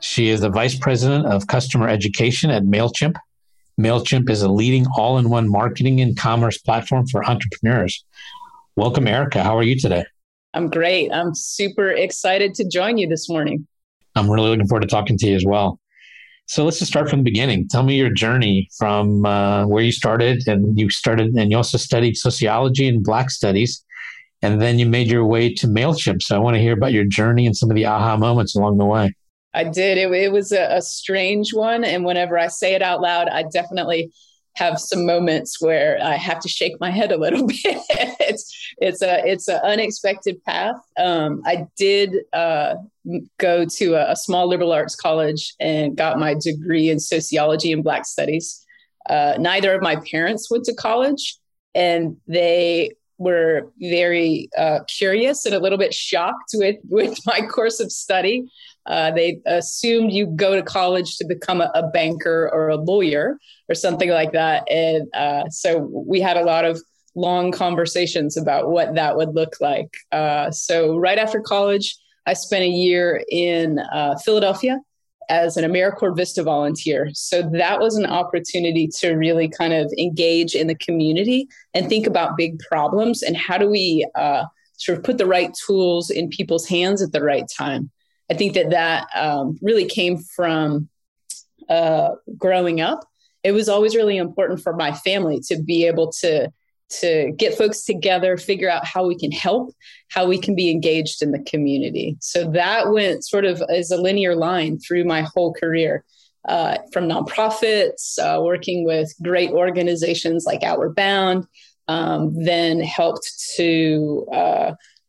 She is the Vice President of Customer Education at MailChimp. MailChimp is a leading all in one marketing and commerce platform for entrepreneurs. Welcome, Erika. How are you today? I'm great. I'm super excited to join you this morning. I'm really looking forward to talking to you as well. So let's just start from the beginning. Tell me your journey from uh, where you started, and you started, and you also studied sociology and Black studies, and then you made your way to Mailchimp. So I want to hear about your journey and some of the aha moments along the way. I did. It, it was a, a strange one. And whenever I say it out loud, I definitely have some moments where I have to shake my head a little bit. it's it's a it's an unexpected path. Um, I did uh, go to a, a, small liberal arts college and got my degree in sociology and Black Studies. Uh, neither of my parents went to college, and they were very uh, curious and a little bit shocked with with my course of study. Uh, they assumed you go to college to become a, a, banker or a lawyer or something like that, and uh, so we had a lot of long conversations about what that would look like. Uh, so right after college, I spent a year in uh, Philadelphia as an AmeriCorps Vista volunteer. So that was an opportunity to really kind of engage in the community and think about big problems and how do we uh, sort of put the right tools in people's hands at the right time. I think that that um, really came from uh, growing up. It was always really important for my family to be able to to get folks together, figure out how we can help, how we can be engaged in the community. So that went sort of as a linear line through my whole career. Uh, from nonprofits, uh, working with great organizations like Outward Bound, um, then helped to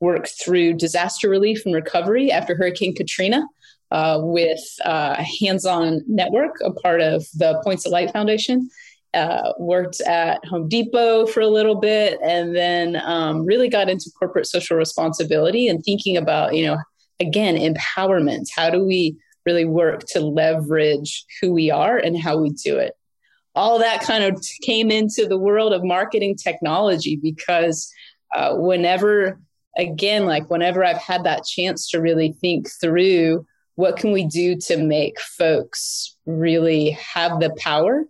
uh, work through disaster relief and recovery after Hurricane Katrina uh, with uh, Hands On Network, a part of the Points of Light Foundation uh, worked at Home Depot for a little bit, and then um, really got into corporate social responsibility and thinking about, you know, again, empowerment. How do we really work to leverage who we are and how we do it? All that kind of came into the world of marketing technology because uh, whenever, again, like whenever I've had that chance to really think through what can we do to make folks really have the power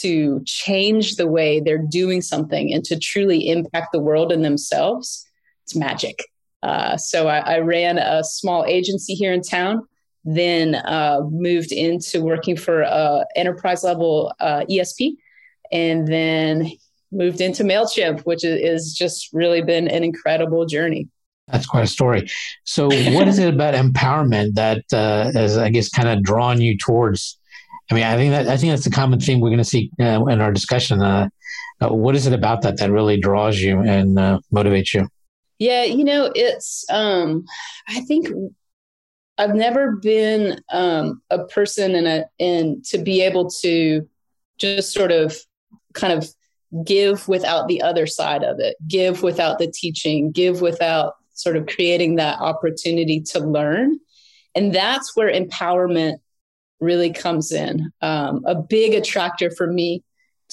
to change the way they're doing something and to truly impact the world and themselves, it's magic. Uh, so I, I, ran a small agency here in town, then uh, moved into working for a enterprise level uh, ESP, and then moved into Mailchimp, which is just really been an incredible journey. That's quite a story. So, what is it about empowerment that uh, has, I guess, kind of drawn you towards I mean, I think that I think that's the common theme we're going to see uh, in our discussion. Uh, uh, what is it about that that really draws you and uh, motivates you? Yeah, you know, it's. Um, I think I've never been um, a person in a in to be able to just sort of kind of give without the other side of it, give without the teaching, give without sort of creating that opportunity to learn. And that's where empowerment really comes in. Um, a big attractor for me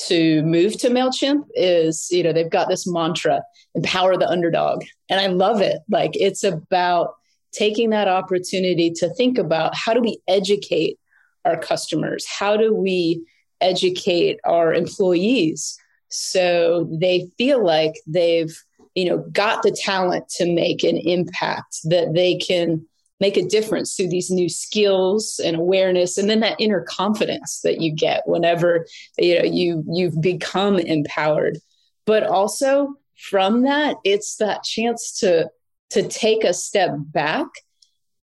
to move to MailChimp is, you know, they've got this mantra, empower the underdog. And I love it. Like it's about taking that opportunity to think about how do we educate our customers? How do we educate our employees so they feel like they've, you know, got the talent to make an impact that they can make a difference through these new skills and awareness and then that inner confidence that you get whenever you know you you've become empowered. But also from that it's that chance to to take a step back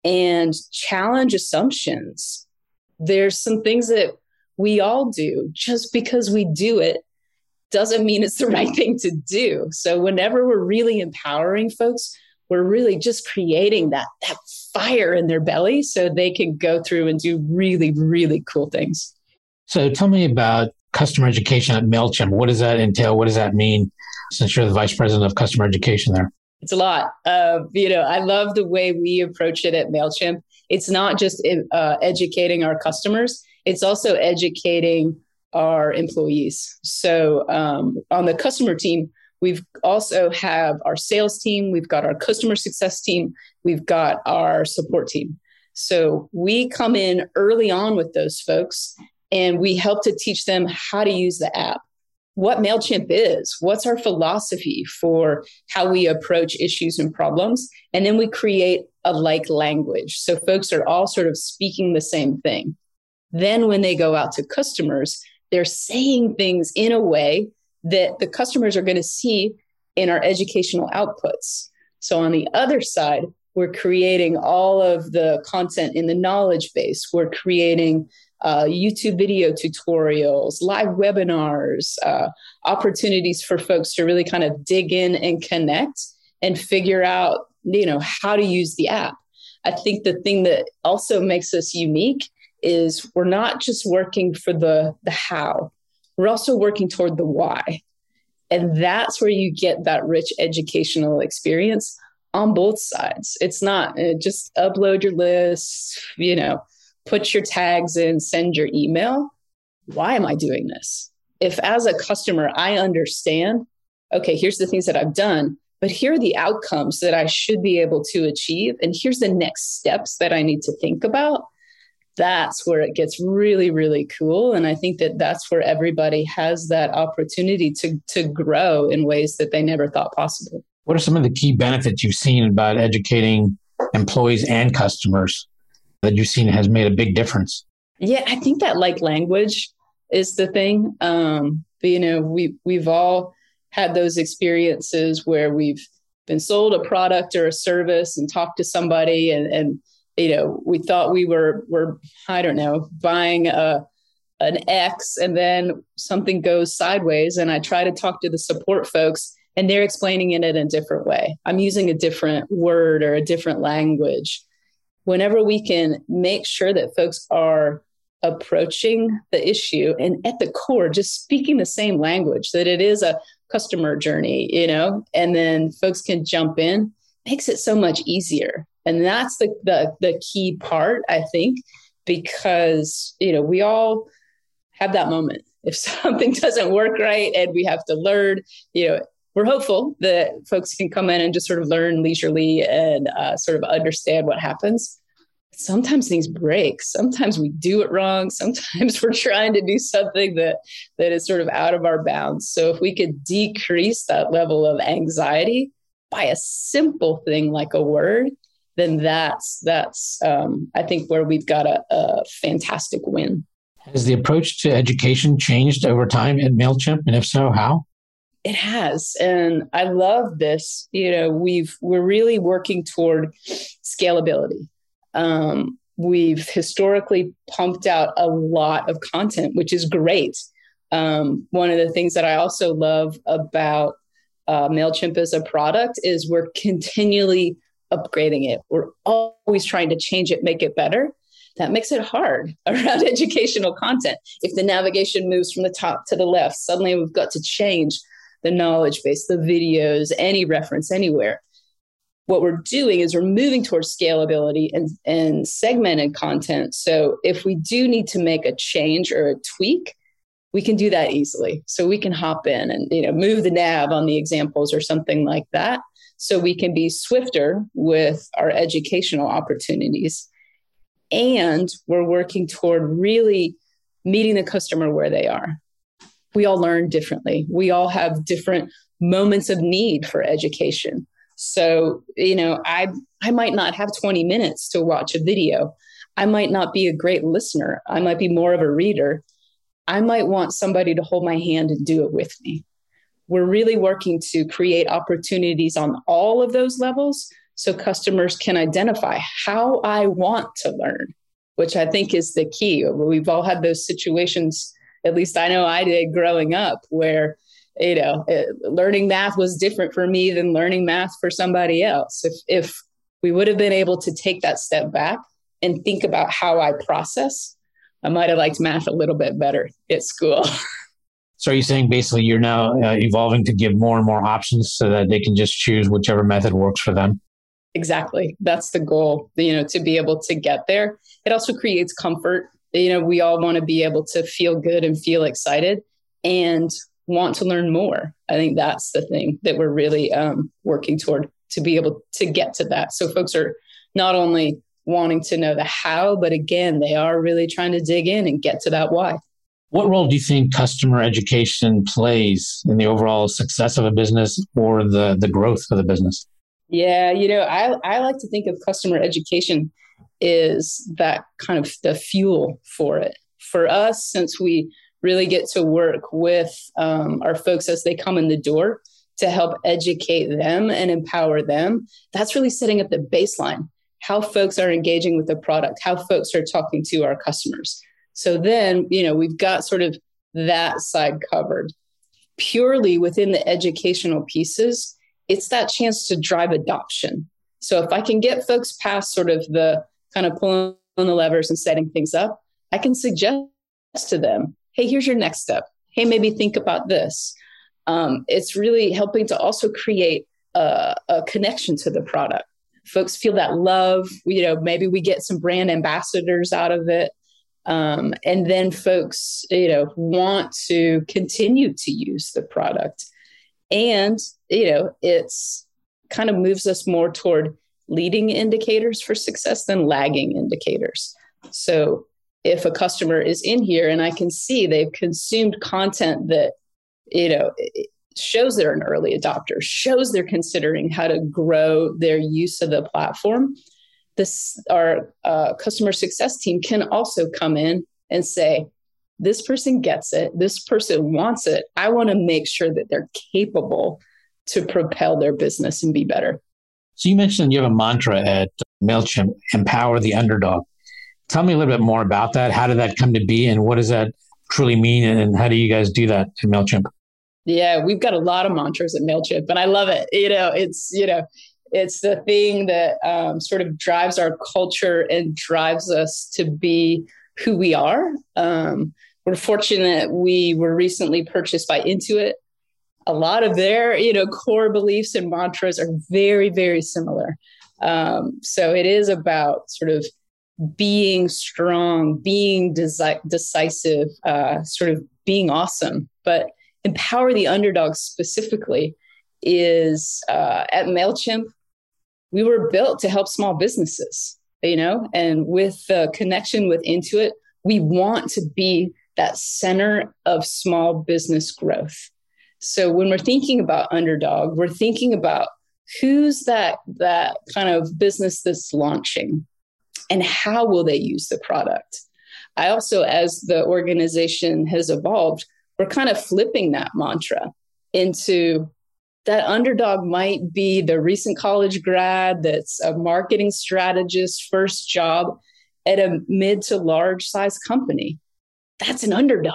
and challenge assumptions. There's some things that we all do just because we do it doesn't mean it's the right thing to do. So whenever we're really empowering folks we're really just creating that that fire in their belly so they can go through and do really really cool things. So tell me about customer education at mailchimp. What does that entail? What does that mean since you're the vice president of customer education there? It's a lot. Uh, you know i love the way we approach it at mailchimp. It's not just uh, educating our customers. It's also educating our employees so um, on the customer team We've also have our sales team, we've got our customer success team, we've got our support team. So we come in early on with those folks and we help to teach them how to use the app, what MailChimp is, what's our philosophy for how we approach issues and problems. And then we create a like language. So folks are all sort of speaking the same thing. Then when they go out to customers, they're saying things in a way that the customers are going to see in our educational outputs. So on the other side, we're creating all of the content in the knowledge base. We're creating uh, YouTube video tutorials, live webinars, uh, opportunities for folks to really kind of dig in and connect and figure out, you know, how to use the app. I think the thing that also makes us unique is we're not just working for the the how we're also working toward the why. And that's where you get that rich educational experience on both sides. It's not uh, just upload your list, you know, put your tags in, send your email. Why am I doing this? If as a customer, I understand, okay, here's the things that I've done, but here are the outcomes that I should be able to achieve. And here's the next steps that I need to think about that's where it gets really really cool. And i think that that's where everybody has that opportunity to to grow in ways that they never thought possible. What are some of the key benefits you've seen about educating employees and customers that you've seen has made a big difference? Yeah i think that like language is the thing. Um but, you know we we've all had those experiences where we've been sold a product or a service and talked to somebody and and you know, we thought we were were I don't know buying a an X, and then something goes sideways, and I try to talk to the support folks, and they're explaining it in a different way. I'm using a different word or a different language. Whenever we can make sure that folks are approaching the issue and at the core just speaking the same language that it is a customer journey you know and then folks can jump in makes it so much easier and that's the, the the key part i think because you know we all have that moment. If something doesn't work right and we have to learn you know we're hopeful that folks can come in and just sort of learn leisurely and uh, sort of understand what happens. Sometimes things break. Sometimes we do it wrong. Sometimes we're trying to do something that that is sort of out of our bounds. So if we could decrease that level of anxiety by a simple thing like a word then that's that's um, I think where we've got a, a fantastic win. Has the approach to education changed over time at Mailchimp, and if so, how? It has, and I love this. You know, we've we're really working toward scalability. Um, we've historically pumped out a lot of content, which is great. Um, one of the things that I also love about uh, MailChimp as a product is we're continually upgrading it. We're always trying to change it, make it better. That makes it hard around educational content. If the navigation moves from the top to the left, suddenly we've got to change the knowledge base, the videos, any reference anywhere. What we're doing is we're moving towards scalability and, and segmented content. So if we do need to make a change or a tweak, we can do that easily. So we can hop in and you know move the nav on the examples or something like that so we can be swifter with our educational opportunities. And we're working toward really meeting the customer where they are. We all learn differently, we all have different moments of need for education. So, you know, I I might not have 20 minutes to watch a video. I might not be a great listener. I might be more of a reader. I might want somebody to hold my hand and do it with me we're really working to create opportunities on all of those levels so customers can identify how I want to learn, which I think is the key. We've all had those situations, at least I know I did growing up, where you know, learning math was different for me than learning math for somebody else. If, if we would have been able to take that step back and think about how I process, I might have liked math a little bit better at school. So are you saying basically you're now uh, evolving to give more and more options so that they can just choose whichever method works for them? Exactly. That's the goal, you know, to be able to get there. It also creates comfort. You know, we all want to be able to feel good and feel excited and want to learn more. I think that's the thing that we're really um, working toward to be able to get to that. So folks are not only wanting to know the how, but again, they are really trying to dig in and get to that why. What role do you think customer education plays in the overall success of a business or the, the growth of the business? Yeah, you know, I, I like to think of customer education is that kind of the fuel for it. For us, since we really get to work with um, our folks as they come in the door to help educate them and empower them, that's really setting up the baseline how folks are engaging with the product, how folks are talking to our customers. So then, you know, we've got sort of that side covered. Purely within the educational pieces, it's that chance to drive adoption. So if I can get folks past sort of the kind of pulling on the levers and setting things up, I can suggest to them, hey, here's your next step. Hey, maybe think about this. Um, it's really helping to also create a, a connection to the product folks feel that love you know maybe we get some brand ambassadors out of it um, and then folks you know want to continue to use the product and you know it's kind of moves us more toward leading indicators for success than lagging indicators so if a customer is in here and i can see they've consumed content that you know shows they're an early adopter, shows they're considering how to grow their use of the platform. This our uh, customer success team can also come in and say, "This person gets it. This person wants it. I want to make sure that they're capable to propel their business and be better." So you mentioned you have a mantra at Mailchimp: "Empower the underdog." Tell me a little bit more about that. How did that come to be, and what does that truly mean, and how do you guys do that at Mailchimp? Yeah, we've got a lot of mantras at MailChimp, and I love it. You know, it's, you know, it's the thing that um, sort of drives our culture and drives us to be who we are. Um, we're fortunate we were recently purchased by Intuit. A lot of their, you know, core beliefs and mantras are very, very similar. Um, so it is about sort of being strong, being deci- decisive, uh, sort of being awesome. But empower the underdog specifically is uh, at MailChimp, we were built to help small businesses, you know, and with the connection with Intuit, we want to be that center of small business growth. So when we're thinking about underdog, we're thinking about who's that that kind of business that's launching and how will they use the product. I also, as the organization has evolved, we're kind of flipping that mantra into that underdog might be the recent college grad that's a marketing strategist, first job at a mid to large size company. That's an underdog.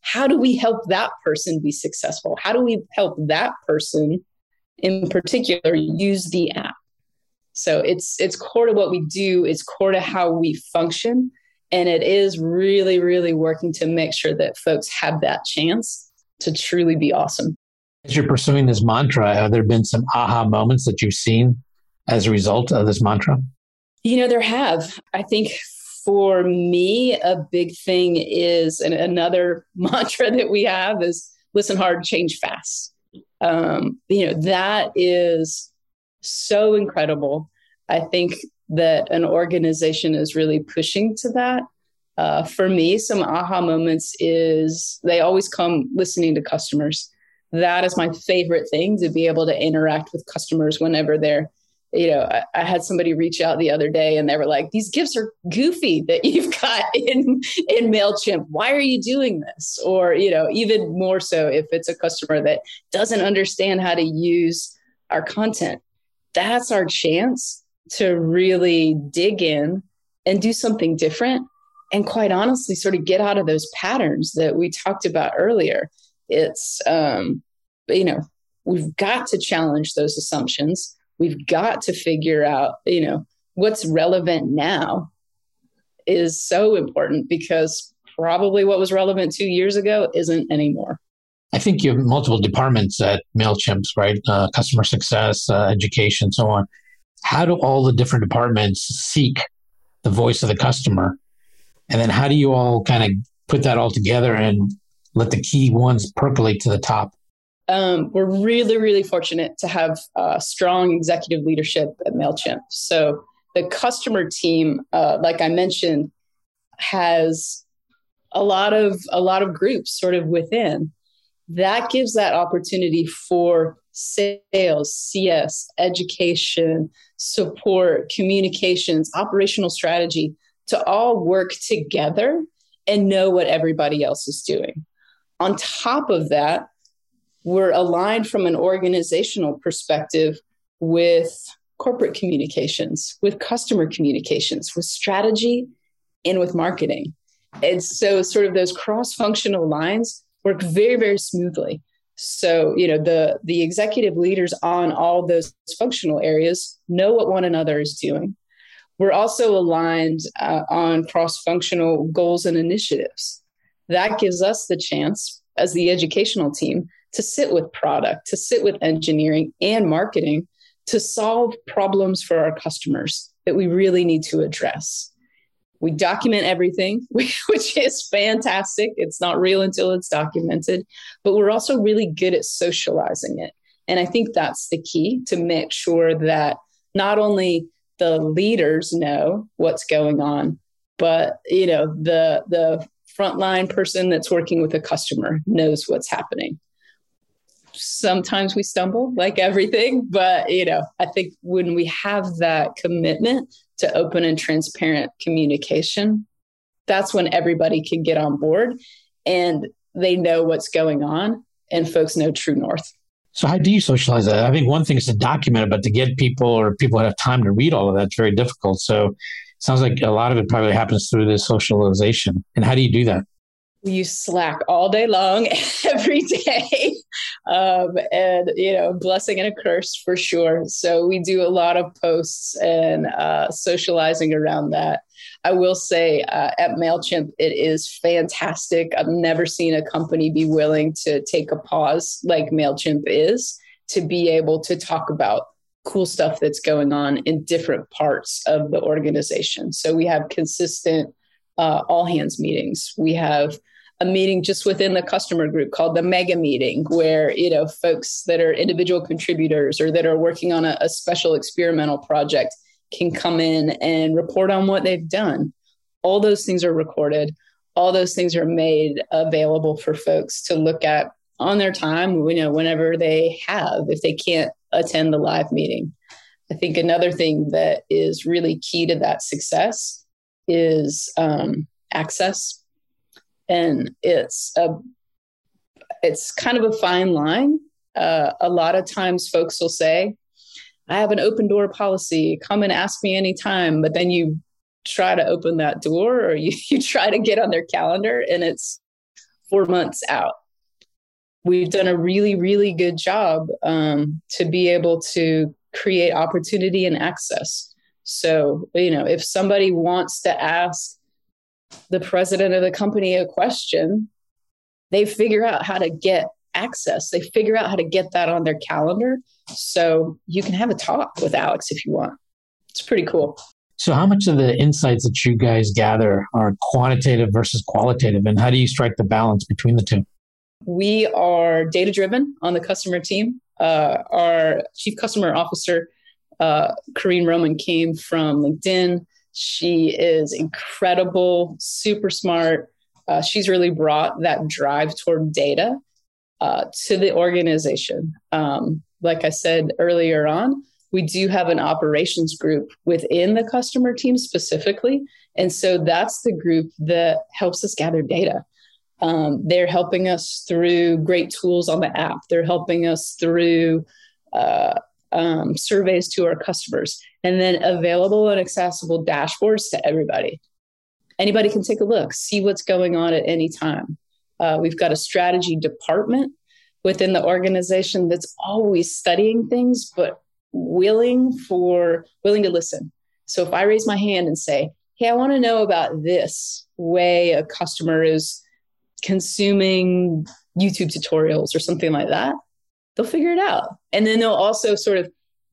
How do we help that person be successful? How do we help that person in particular use the app? So it's it's core to what we do, it's core to how we function and it is really, really working to make sure that folks have that chance to truly be awesome. As you're pursuing this mantra, have there been some aha moments that you've seen as a result of this mantra? You know, there have. I think for me, a big thing is, and another mantra that we have is listen hard, change fast. Um, you know, that is so incredible. I think that an organization is really pushing to that. Uh, for me, some aha moments is they always come listening to customers. That is my favorite thing to be able to interact with customers whenever they're, you know, I, I had somebody reach out the other day and they were like, "These GIFs are goofy that you've got in in Mailchimp. Why are you doing this?" Or you know, even more so if it's a customer that doesn't understand how to use our content. That's our chance to really dig in and do something different and quite honestly sort of get out of those patterns that we talked about earlier it's um, you know we've got to challenge those assumptions we've got to figure out you know what's relevant now is so important because probably what was relevant two years ago isn't anymore I think you have multiple departments at MailChimp, right? Uh, customer success, uh, education, so on. How do all the different departments seek the voice of the customer? And then how do you all kind of put that all together and let the key ones percolate to the top? Um, we're really, really fortunate to have uh, strong executive leadership at MailChimp. So the customer team, uh, like I mentioned, has a lot of a lot of groups sort of within that gives that opportunity for sales, CS, education, support, communications, operational strategy to all work together and know what everybody else is doing. On top of that, we're aligned from an organizational perspective with corporate communications, with customer communications, with strategy, and with marketing. And so, sort of those cross functional lines work very very smoothly. So you know the the executive leaders on all those functional areas know what one another is doing. We're also aligned uh, on cross functional goals and initiatives that gives us the chance as the educational team to sit with product to sit with engineering and marketing to solve problems for our customers that we really need to address we document everything, which is fantastic. It's not real until it's documented, but we're also really good at socializing it. And I think that's the key to make sure that not only the leaders know what's going on, but you know the the frontline person that's working with a customer knows what's happening. Sometimes we stumble, like everything, but you know, I think when we have that commitment to open and transparent communication, that's when everybody can get on board and they know what's going on and folks know true north. So how do you socialize that? I think one thing is to document it, but to get people or people have time to read all of that, it's very difficult. So sounds like a lot of it probably happens through this socialization. And how do you do that? we use Slack all day long, every day. Um, and, you know, blessing and a curse for sure. So we do a lot of posts and uh, socializing around that. I will say uh, at MailChimp, it is fantastic. I've never seen a company be willing to take a pause like MailChimp is to be able to talk about cool stuff that's going on in different parts of the organization. So we have consistent uh, all hands meetings. We have a meeting just within the customer group called the mega meeting where you know folks that are individual contributors or that are working on a, a special experimental project can come in and report on what they've done all those things are recorded all those things are made available for folks to look at on their time you know whenever they have if they can't attend the live meeting i think another thing that is really key to that success is um, access and it's a it's kind of a fine line. Uh, a lot of times, folks will say, "I have an open door policy. Come and ask me anytime." But then you try to open that door, or you, you try to get on their calendar, and it's four months out. We've done a really, really good job um, to be able to create opportunity and access. So, you know, if somebody wants to ask the president of the company a question, they figure out how to get access. They figure out how to get that on their calendar. So you can have a talk with Alex if you want. It's pretty cool. So, how much of the insights that you guys gather are quantitative versus qualitative, and how do you strike the balance between the two? We are data driven on the customer team. Uh, our chief customer officer, uh, Corrine Roman, came from LinkedIn. She is incredible, super smart. Uh, she's really brought that drive toward data uh, to the organization. Um, like I said earlier on, we do have an operations group within the customer team specifically. And so that's the group that helps us gather data. Um, they're helping us through great tools on the app, they're helping us through uh, um, surveys to our customers and then available and accessible dashboards to everybody. Anybody can take a look, see what's going on at any time. Uh, we've got a strategy department within the organization that's always studying things, but willing for willing to listen. So if I raise my hand and say, "Hey, I want to know about this way a customer is consuming YouTube tutorials or something like that," they'll figure it out. And then they'll also sort of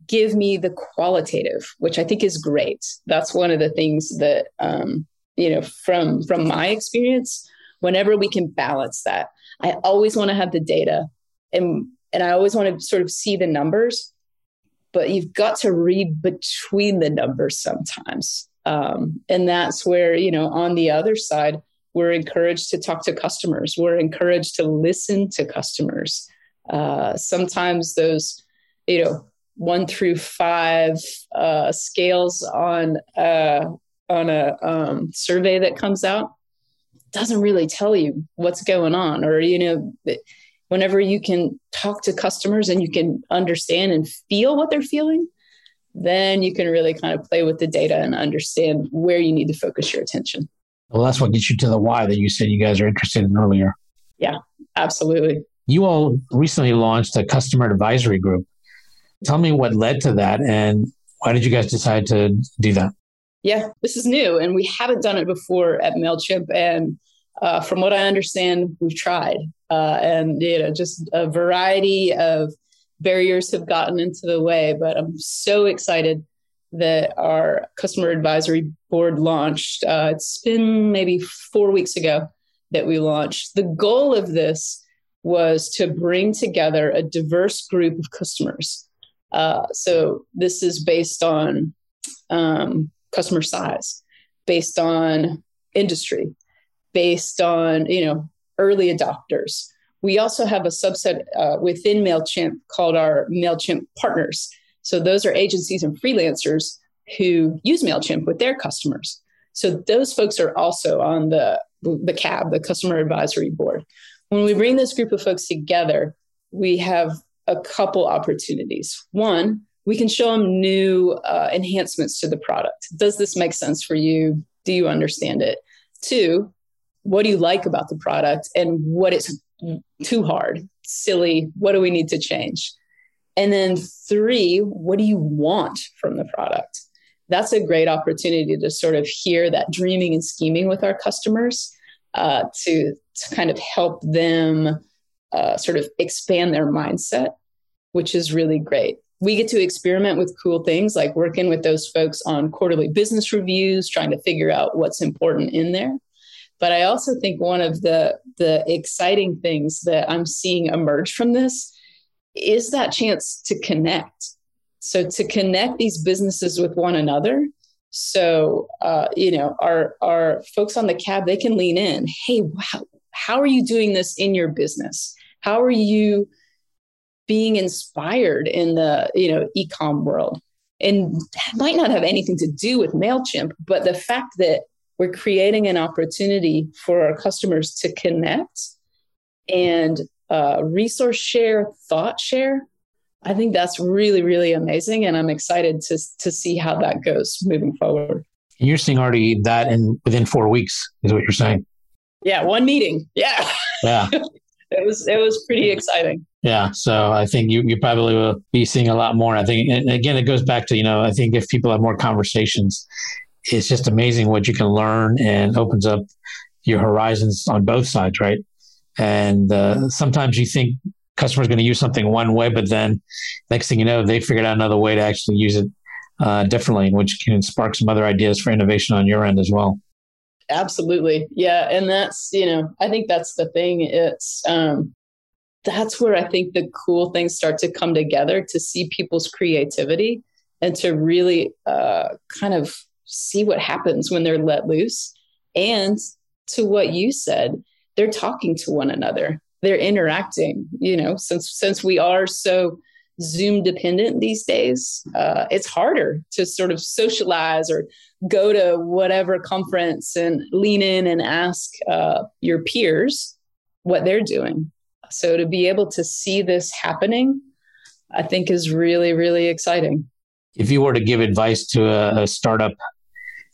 give me the qualitative, which I think is great. That's one of the things that um, you know from from my experience. Whenever we can balance that, I always want to have the data, and and I always want to sort of see the numbers, but you've got to read between the numbers sometimes. Um, and that's where you know on the other side we're encouraged to talk to customers. We're encouraged to listen to customers. Uh, sometimes those you know one through five uh, scales on uh, on a um, survey that comes out doesn't really tell you what's going on or you know whenever you can talk to customers and you can understand and feel what they're feeling then you can really kind of play with the data and understand where you need to focus your attention well that's what gets you to the why that you said you guys are interested in earlier yeah absolutely you all recently launched a customer advisory group Tell me what led to that and why did you guys decide to do that? Yeah, this is new and we haven't done it before at MailChimp. And uh, from what I understand, we've tried. Uh, and, you know, just a variety of barriers have gotten into the way. But I'm so excited that our customer advisory board launched. Uh, it's been maybe four weeks ago that we launched. The goal of this was to bring together a diverse group of customers uh, so this is based on um, customer size, based on industry, based on you know early adopters. We also have a subset uh, within Mailchimp called our Mailchimp partners. So those are agencies and freelancers who use Mailchimp with their customers. So those folks are also on the the CAB, the Customer Advisory Board. When we bring this group of folks together, we have a couple opportunities. One, we can show them new uh, enhancements to the product. Does this make sense for you? Do you understand it? Two, what do you like about the product and what is too hard, silly? What do we need to change? And then three, what do you want from the product? That's a great opportunity to sort of hear that dreaming and scheming with our customers uh, to, to kind of help them uh, sort of expand their mindset, which is really great. We get to experiment with cool things like working with those folks on quarterly business reviews, trying to figure out what's important in there. But I also think one of the the exciting things that I'm seeing emerge from this is that chance to connect. So to connect these businesses with one another. So uh, you know, our our folks on the cab they can lean in. Hey, wow, how are you doing this in your business? How are you being inspired in the you know ecom world? And that might not have anything to do with Mailchimp, but the fact that we're creating an opportunity for our customers to connect and uh, resource share, thought share. I think that's really, really amazing, and I'm excited to to see how that goes moving forward. You're seeing already that in within four weeks, is what you're saying. Yeah, one meeting. Yeah. Yeah. it was it was pretty exciting. Yeah, so I think you you probably will be seeing a lot more. I think, and again, it goes back to you know, I think if people have more conversations, it's just amazing what you can learn and opens up your horizons on both sides, right? And uh, sometimes you think customers going to use something one way, but then next thing you know, they figured out another way to actually use it uh, differently, which can spark some other ideas for innovation on your end as well. Absolutely. Yeah. And that's, you know, I think that's the thing. It's, um, that's where I think the cool things start to come together to see people's creativity and to really uh, kind of see what happens when they're let loose. And to what you said, they're talking to one another, they're interacting. You know, since since we are so Zoom dependent these days, uh, it's harder to sort of socialize or go to whatever conference and lean in and ask uh, your peers what they're doing. So to be able to see this happening, I think is really, really exciting. If you were to give advice to a, a startup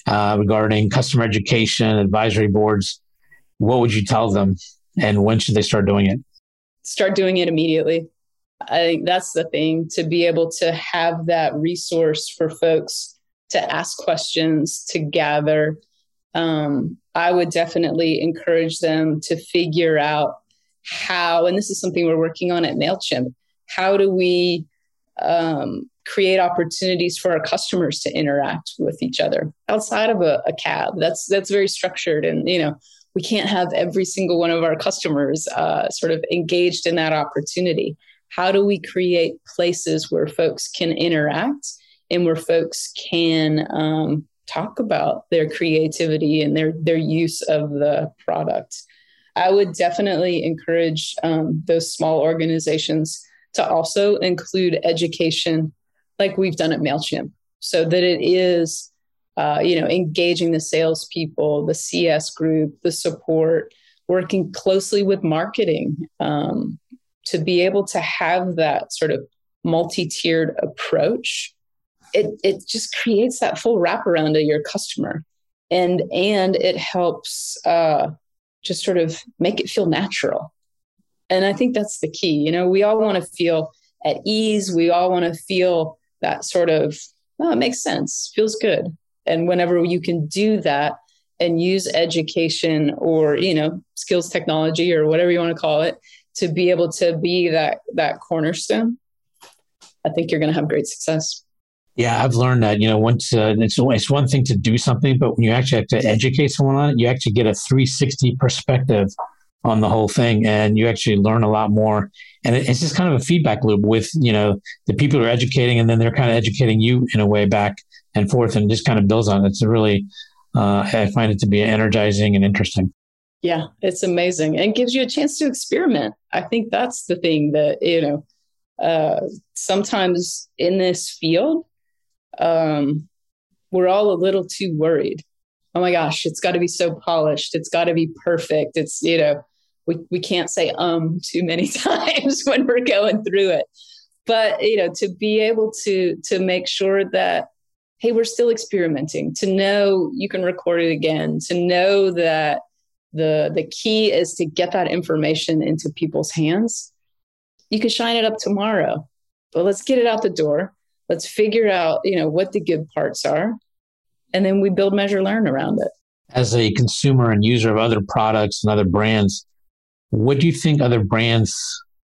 uh, regarding customer education, advisory boards, what would you tell them And when should they start doing it? Start doing it immediately. I think that's the thing to be able to have that resource for folks to ask questions, to gather. Um, I would definitely encourage them to figure out how, and this is something we're working on at MailChimp, how do we um, create opportunities for our customers to interact with each other outside of a, a cab? That's that's very structured, and you know we can't have every single one of our customers uh, sort of engaged in that opportunity. How do we create places where folks can interact and where folks can um, talk about their creativity and their their use of the product? I would definitely encourage um, those small organizations to also include education, like we've done at Mailchimp, so that it is, uh, you know, engaging the salespeople, the CS group, the support, working closely with marketing um, to be able to have that sort of multi-tiered approach. It it just creates that full wraparound of your customer, and and it helps. Uh, just sort of make it feel natural. And I think that's the key. You know, we all want to feel at ease. We all want to feel that sort of, oh, it makes sense, feels good. And whenever you can do that and use education or, you know, skills technology or whatever you want to call it to be able to be that that cornerstone, I think you're going to have great success. Yeah, I've learned that. You know, once uh, it's it's one thing to do something, but when you actually have to educate someone on it, you actually get a 360 perspective on the whole thing, and you actually learn a lot more. And it, it's just kind of a feedback loop with you know the people who are educating, and then they're kind of educating you in a way back and forth, and just kind of builds on it. It's really, uh, I find it to be energizing and interesting. Yeah, it's amazing and gives you a chance to experiment. I think that's the thing that you know. Uh, sometimes in this field, um, we're all a little too worried. Oh my gosh, it's got to be so polished. It's got to be perfect. It's, you know, we, we can't say um too many times when we're going through it. But, you know, to be able to to make sure that hey, we're still experimenting, to know you can record it again, to know that the the key is to get that information into people's hands. You can shine it up tomorrow, but let's get it out the door. Let's figure out you know what the good parts are and then we build measure learn around it. As a consumer and user of other products and other brands what do you think other brands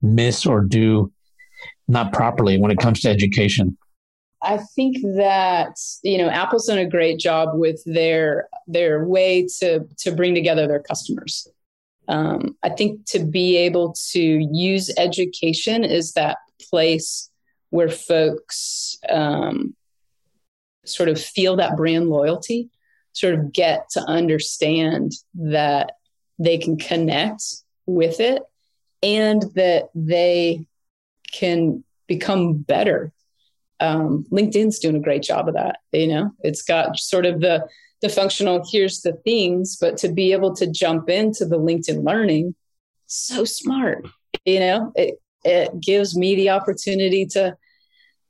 miss or do not properly when it comes to education i think that you know apple's done a great job with their their way to to bring together their customers um, i think to be able to use education is that place where folks um, sort of feel that brand loyalty, sort of get to understand that they can connect with it and that they can become better. Um, LinkedIn's doing a great job of that. You know, it's got sort of the the functional here's the things, but to be able to jump into the LinkedIn learning, so smart. You know, it it gives me the opportunity to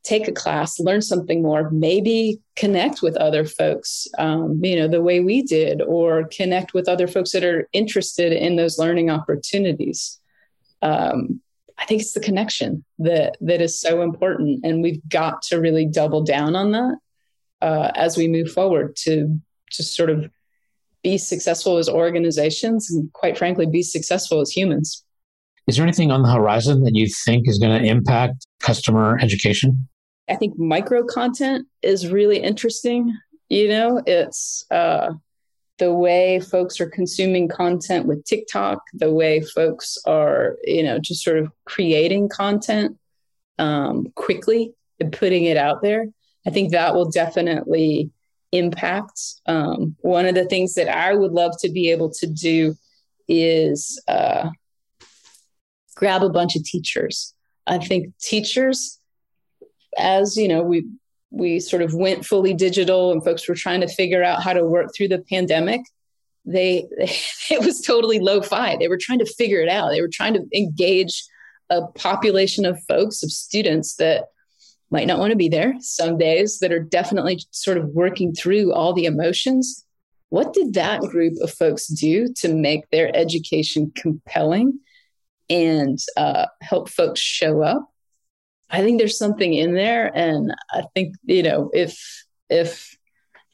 take a class, learn something more, maybe connect with other folks, um, you know, the way we did, or connect with other folks that are interested in those learning opportunities. Um, I think it's the connection that that is so important, and we've got to really double down on that uh, as we move forward to just sort of be successful as organizations, and quite frankly, be successful as humans. Is there anything on the horizon that you think is going to impact customer education? I think micro content is really interesting. You know, it's uh, the way folks are consuming content with TikTok, the way folks are, you know, just sort of creating content um, quickly and putting it out there. I think that will definitely impact. Um, one of the things that I would love to be able to do is uh, grab a bunch of teachers. I think teachers as you know we we sort of went fully digital and folks were trying to figure out how to work through the pandemic they it was totally lo-fi. They were trying to figure it out. They were trying to engage a population of folks of students that might not want to be there. Some days that are definitely sort of working through all the emotions. What did that group of folks do to make their education compelling and uh, help folks show up i think there's something in there and i think you know if if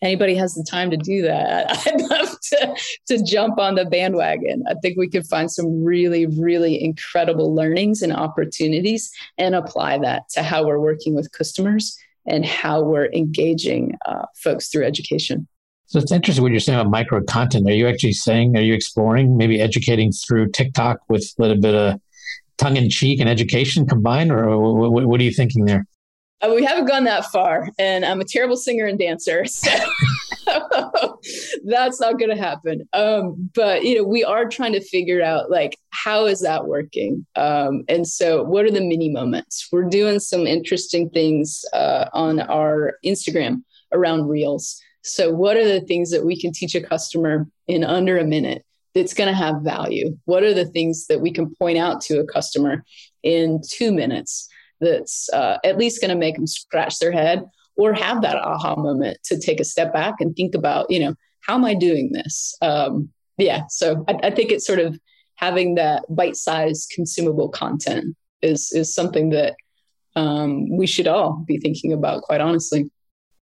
anybody has the time to do that, I'd love to, to jump on the bandwagon. I think we could find some really, really incredible learnings and opportunities and apply that to how we're working with customers and how we're engaging uh, folks through education. So it's interesting what you're saying about micro content. Are you actually saying, are you exploring maybe educating through TikTok with a little bit of tongue in cheek and education combined, or what, what are you thinking there? Uh, we haven't gone that far, and I'm a terrible singer and dancer, so that's not going to happen. Um, but you know, we are trying to figure out like how is that working, um, and so what are the mini moments? We're doing some interesting things uh, on our Instagram around reels. So, what are the things that we can teach a customer in under a minute that's going to have value? What are the things that we can point out to a customer in two minutes? that's uh, at least going to make them scratch their head or have that aha moment to take a step back and think about, you know, how am I doing this? Um, yeah, so I, I think it's sort of having that bite-sized consumable content is is something that um, we should all be thinking about, quite honestly.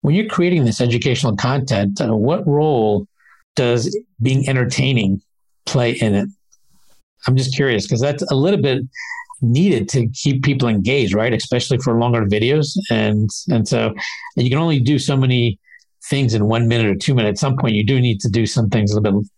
When you're creating this educational content, uh, what role does being entertaining play in it? I'm just curious because that's a little bit needed to keep people engaged, right? Especially for longer videos. And and so you can only do so many things in one minute or two minutes. At some point, you do need to do some things a little bit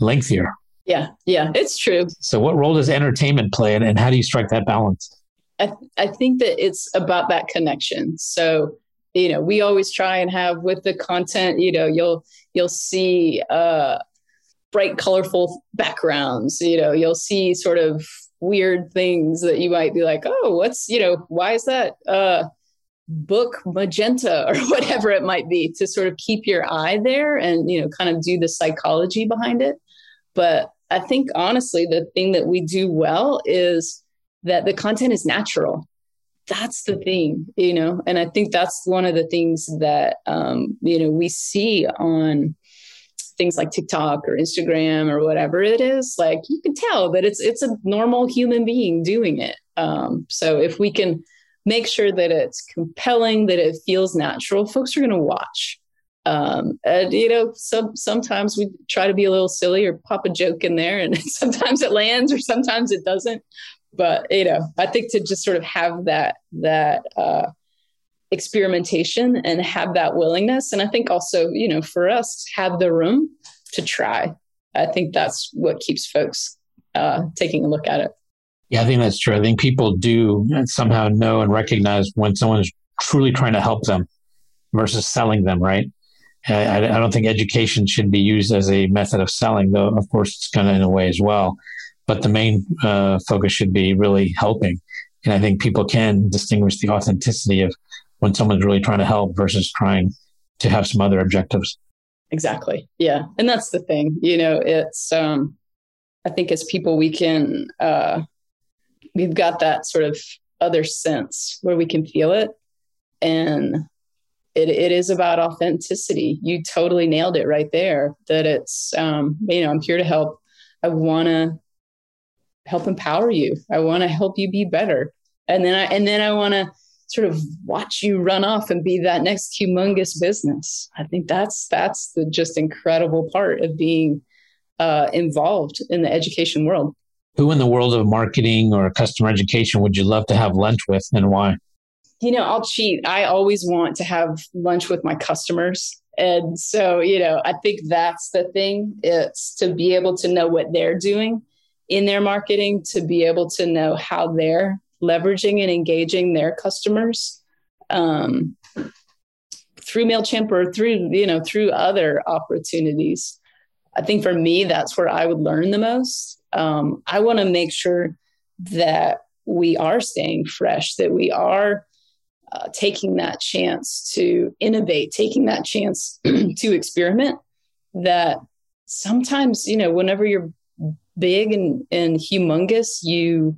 lengthier. Yeah, yeah, it's true. So, what role does entertainment play, and, and how do you strike that balance? I, I think that it's about that connection. So, you know, we always try and have with the content. You know, you'll you'll see uh, bright, colorful backgrounds. You know, you'll see sort of weird things that you might be like, oh, what's, you know, why is that uh, book magenta or whatever it might be to sort of keep your eye there and, you know, kind of do the psychology behind it. But I think honestly, the thing that we do well is that the content is natural. That's the thing, you know, and I think that's one of the things that, um, you know, we see on, things like TikTok or Instagram or whatever it is, like you can tell that it's it's a normal human being doing it. Um, so if we can make sure that it's compelling, that it feels natural, folks are going to watch. Um, and you know, some sometimes we try to be a little silly or pop a joke in there, and sometimes it lands or sometimes it doesn't. But you know, I think to just sort of have that that uh, experimentation and have that willingness. And I think also, you know, for us, have the room to try. I think that's what keeps folks uh, taking a look at it. Yeah, I think that's true. I think people do somehow know and recognize when someone is truly trying to help them versus selling them, right? I, I don't think education should be used as a method of selling, though, of course, it's kind of in a way as well. But the main uh, focus should be really helping. And I think people can distinguish the authenticity of when someone's really trying to help versus trying to have some other objectives. Exactly. Yeah. And that's the thing. You know, it's um I think as people we can uh we've got that sort of other sense where we can feel it and it, it is about authenticity. You totally nailed it right there. That it's um, you know, I'm here to help. I wanna help empower you. I want to help you be better. And then I and then I want to sort of watch you run off and be that next humongous business. I think that's that's the just incredible part of being uh, involved in the education world. Who in the world of marketing or customer education would you love to have lunch with, and why? You know, I'll cheat. I always want to have lunch with my customers. And so, you know, I think that's the thing. It's to be able to know what they're doing in their marketing, to be able to know how they're leveraging and engaging their customers um, through Mailchimp or through you know through other opportunities. I think for me, that's where I would learn the most. Um, I want to make sure that we are staying fresh, that we are uh, taking that chance to innovate, taking that chance to experiment. That sometimes, you know, whenever you're big and, and humongous, you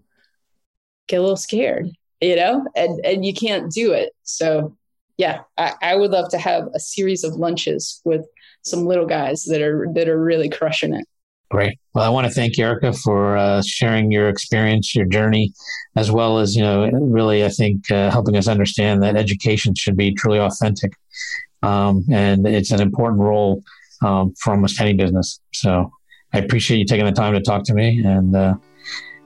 get a little scared, you know, and, and you can't do it. So, yeah, I, I would love to have a series of lunches with some little guys that are that are really crushing it. Great. Well, I want to thank Erika for uh, sharing your experience, your journey, as well as you know, really, I think uh, helping us understand that education should be truly authentic, um, and it's an important role um, for almost any business. So, I appreciate you taking the time to talk to me, and uh,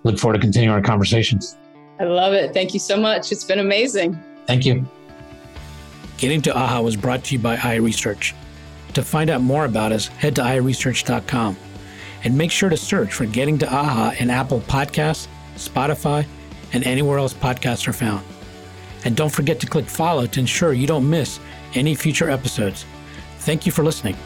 look forward to continuing our conversations. I love it. Thank you so much. It's been amazing. Thank you. Getting to AHA was brought to you by iResearch. To find out more about us, head to iResearch.com and make sure to search for Getting to AHA in Apple Podcasts, Spotify, and anywhere else podcasts are found. And don't forget to click follow to ensure you don't miss any future episodes. Thank you for listening.